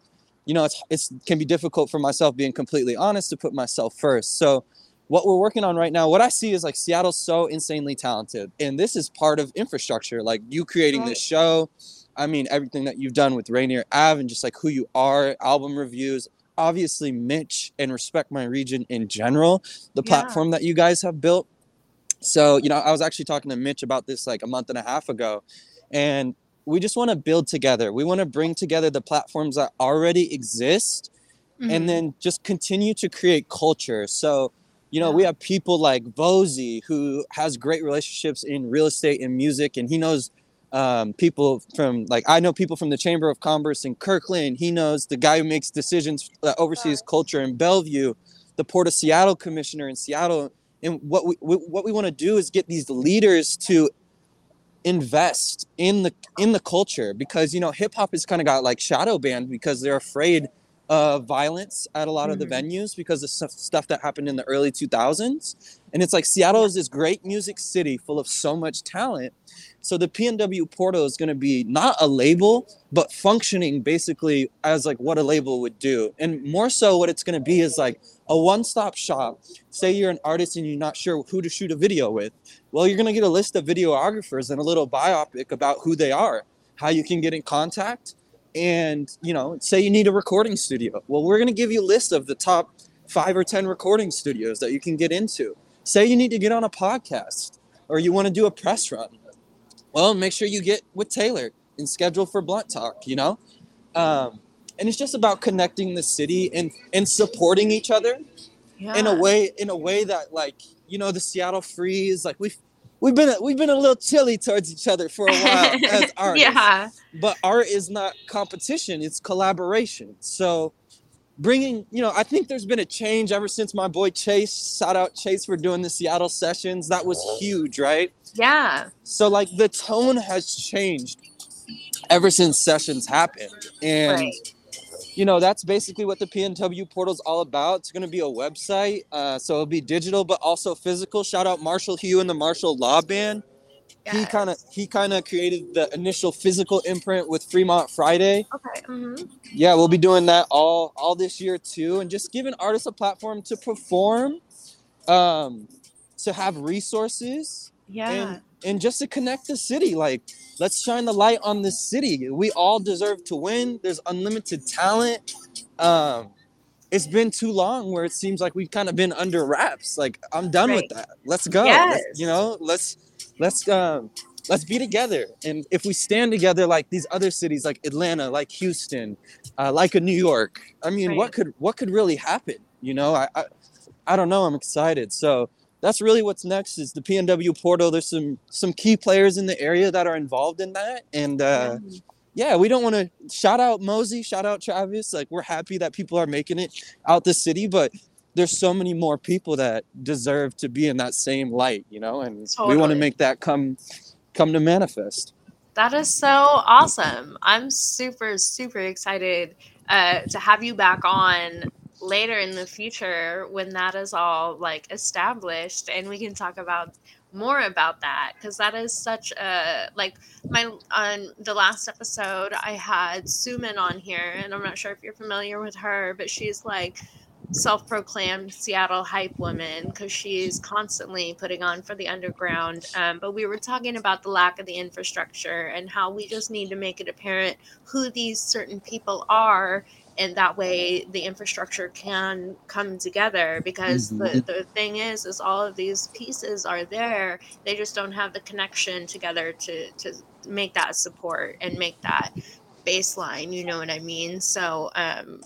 Speaker 2: you know it's it's can be difficult for myself being completely honest to put myself first. So what we're working on right now, what I see is like Seattle's so insanely talented, and this is part of infrastructure. Like you creating right. this show, I mean everything that you've done with Rainier Ave and just like who you are, album reviews, obviously Mitch and Respect My Region in general, the yeah. platform that you guys have built. So, you know, I was actually talking to Mitch about this like a month and a half ago, and we just want to build together. We want to bring together the platforms that already exist mm-hmm. and then just continue to create culture. So, you know, yeah. we have people like Vozy who has great relationships in real estate and music, and he knows um, people from like I know people from the Chamber of Commerce in Kirkland. He knows the guy who makes decisions that oversees culture in Bellevue, the Port of Seattle commissioner in Seattle. And what we, we what we want to do is get these leaders to invest in the in the culture because you know hip hop has kind of got like shadow banned because they're afraid of violence at a lot mm-hmm. of the mm-hmm. venues because of stuff that happened in the early 2000s and it's like Seattle is this great music city full of so much talent so the PNW portal is going to be not a label, but functioning basically as like what a label would do. And more so what it's going to be is like a one-stop shop. Say you're an artist and you're not sure who to shoot a video with. Well, you're going to get a list of videographers and a little biopic about who they are, how you can get in contact, and you know, say you need a recording studio. Well, we're going to give you a list of the top 5 or 10 recording studios that you can get into. Say you need to get on a podcast or you want to do a press run well, make sure you get with Taylor and schedule for Blunt Talk, you know? Um, and it's just about connecting the city and, and supporting each other yeah. in a way in a way that like you know the Seattle Freeze like we've we've been we've been a little chilly towards each other for a while as artists. Yeah. But art is not competition; it's collaboration. So bringing you know i think there's been a change ever since my boy chase shout out chase for doing the seattle sessions that was huge right
Speaker 1: yeah
Speaker 2: so like the tone has changed ever since sessions happened and right. You know that's basically what the pnw portal is all about it's going to be a website uh, so it'll be digital but also physical shout out marshall hugh and the marshall law band he kind of he kind of created the initial physical imprint with Fremont Friday.
Speaker 1: Okay. Mm-hmm.
Speaker 2: Yeah, we'll be doing that all all this year too, and just giving artists a platform to perform, um, to have resources.
Speaker 1: Yeah.
Speaker 2: And, and just to connect the city, like let's shine the light on the city. We all deserve to win. There's unlimited talent. Um, it's been too long where it seems like we've kind of been under wraps. Like I'm done right. with that. Let's go. Yes. Let's, you know, let's let's um let's be together and if we stand together like these other cities like atlanta like houston uh, like a new york i mean right. what could what could really happen you know I, I i don't know i'm excited so that's really what's next is the pnw portal there's some some key players in the area that are involved in that and uh yeah yeah, we don't want to shout out Mosey, shout out Travis. Like we're happy that people are making it out the city, but there's so many more people that deserve to be in that same light, you know, and totally. we want to make that come come to manifest.
Speaker 1: That is so awesome. I'm super super excited uh, to have you back on later in the future when that is all like established and we can talk about more about that because that is such a like my on the last episode i had suman on here and i'm not sure if you're familiar with her but she's like self-proclaimed Seattle hype woman because she's constantly putting on for the underground. Um, but we were talking about the lack of the infrastructure and how we just need to make it apparent who these certain people are and that way the infrastructure can come together because mm-hmm. the, the thing is is all of these pieces are there they just don't have the connection together to to make that support and make that baseline you know what i mean so um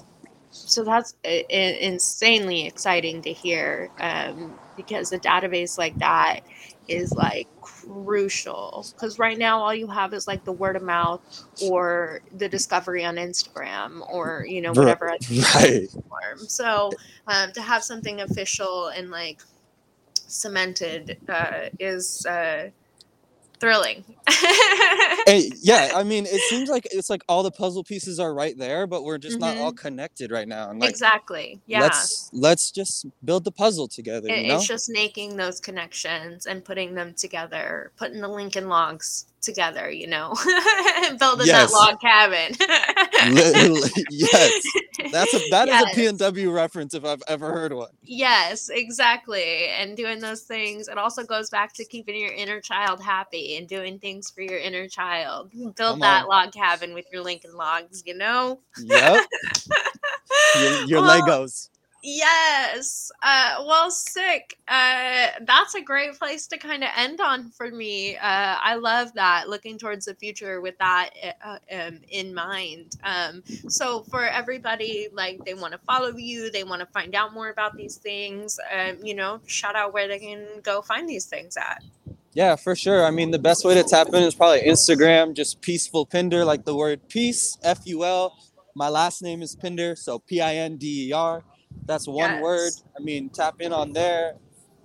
Speaker 1: so that's insanely exciting to hear um, because a database like that is like crucial because right now all you have is like the word of mouth or the discovery on instagram or you know whatever right. so um, to have something official and like cemented uh, is uh, thrilling.
Speaker 2: yeah, I mean, it seems like it's like all the puzzle pieces are right there, but we're just mm-hmm. not all mm-hmm. connected right now.
Speaker 1: And like, exactly. Yeah.
Speaker 2: Let's let's just build the puzzle together. It, you know?
Speaker 1: It's just making those connections and putting them together, putting the link Lincoln logs together, you know, building yes. that log cabin.
Speaker 2: yes, that's a that yes. is a PNW reference if I've ever heard one.
Speaker 1: Yes, exactly, and doing those things. It also goes back to keeping your inner child happy and doing things for your inner child. Build Come that on. log cabin with your Lincoln logs, you know. Yep.
Speaker 2: your, your well, Legos.
Speaker 1: Yes. Uh, well, sick. Uh, that's a great place to kind of end on for me. Uh, I love that, looking towards the future with that uh, um, in mind. Um, so, for everybody, like they want to follow you, they want to find out more about these things, um, you know, shout out where they can go find these things at.
Speaker 2: Yeah, for sure. I mean, the best way to tap in is probably Instagram, just peaceful Pinder, like the word peace, F U L. My last name is Pinder, so P I N D E R that's one yes. word. I mean, tap in on there.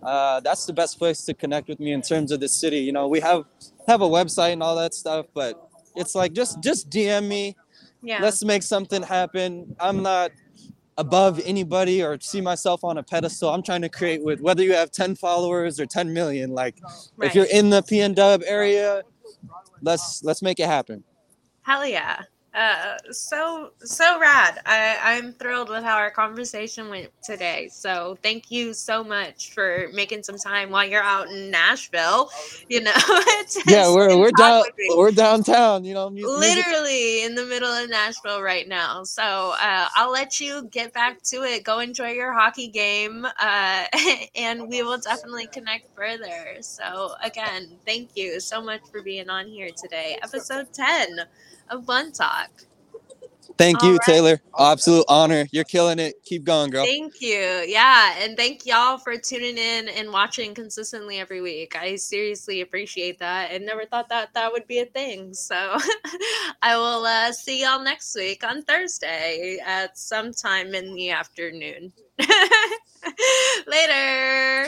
Speaker 2: Uh, that's the best place to connect with me in terms of the city. You know, we have have a website and all that stuff, but it's like just just DM me. Yeah. Let's make something happen. I'm not above anybody or see myself on a pedestal. I'm trying to create with whether you have 10 followers or 10 million. Like right. if you're in the PNW area, let's let's make it happen.
Speaker 1: Hell yeah. Uh, so so rad. I, I'm thrilled with how our conversation went today. So thank you so much for making some time while you're out in Nashville. You know,
Speaker 2: yeah, we're we're down we're downtown. You know,
Speaker 1: music. literally in the middle of Nashville right now. So uh, I'll let you get back to it. Go enjoy your hockey game, uh, and we will definitely connect further. So again, thank you so much for being on here today, episode ten of Blunt Talk.
Speaker 2: Thank you, right. Taylor. Absolute honor. You're killing it. Keep going, girl.
Speaker 1: Thank you. Yeah. And thank y'all for tuning in and watching consistently every week. I seriously appreciate that and never thought that that would be a thing. So I will uh, see y'all next week on Thursday at some time in the afternoon. Later.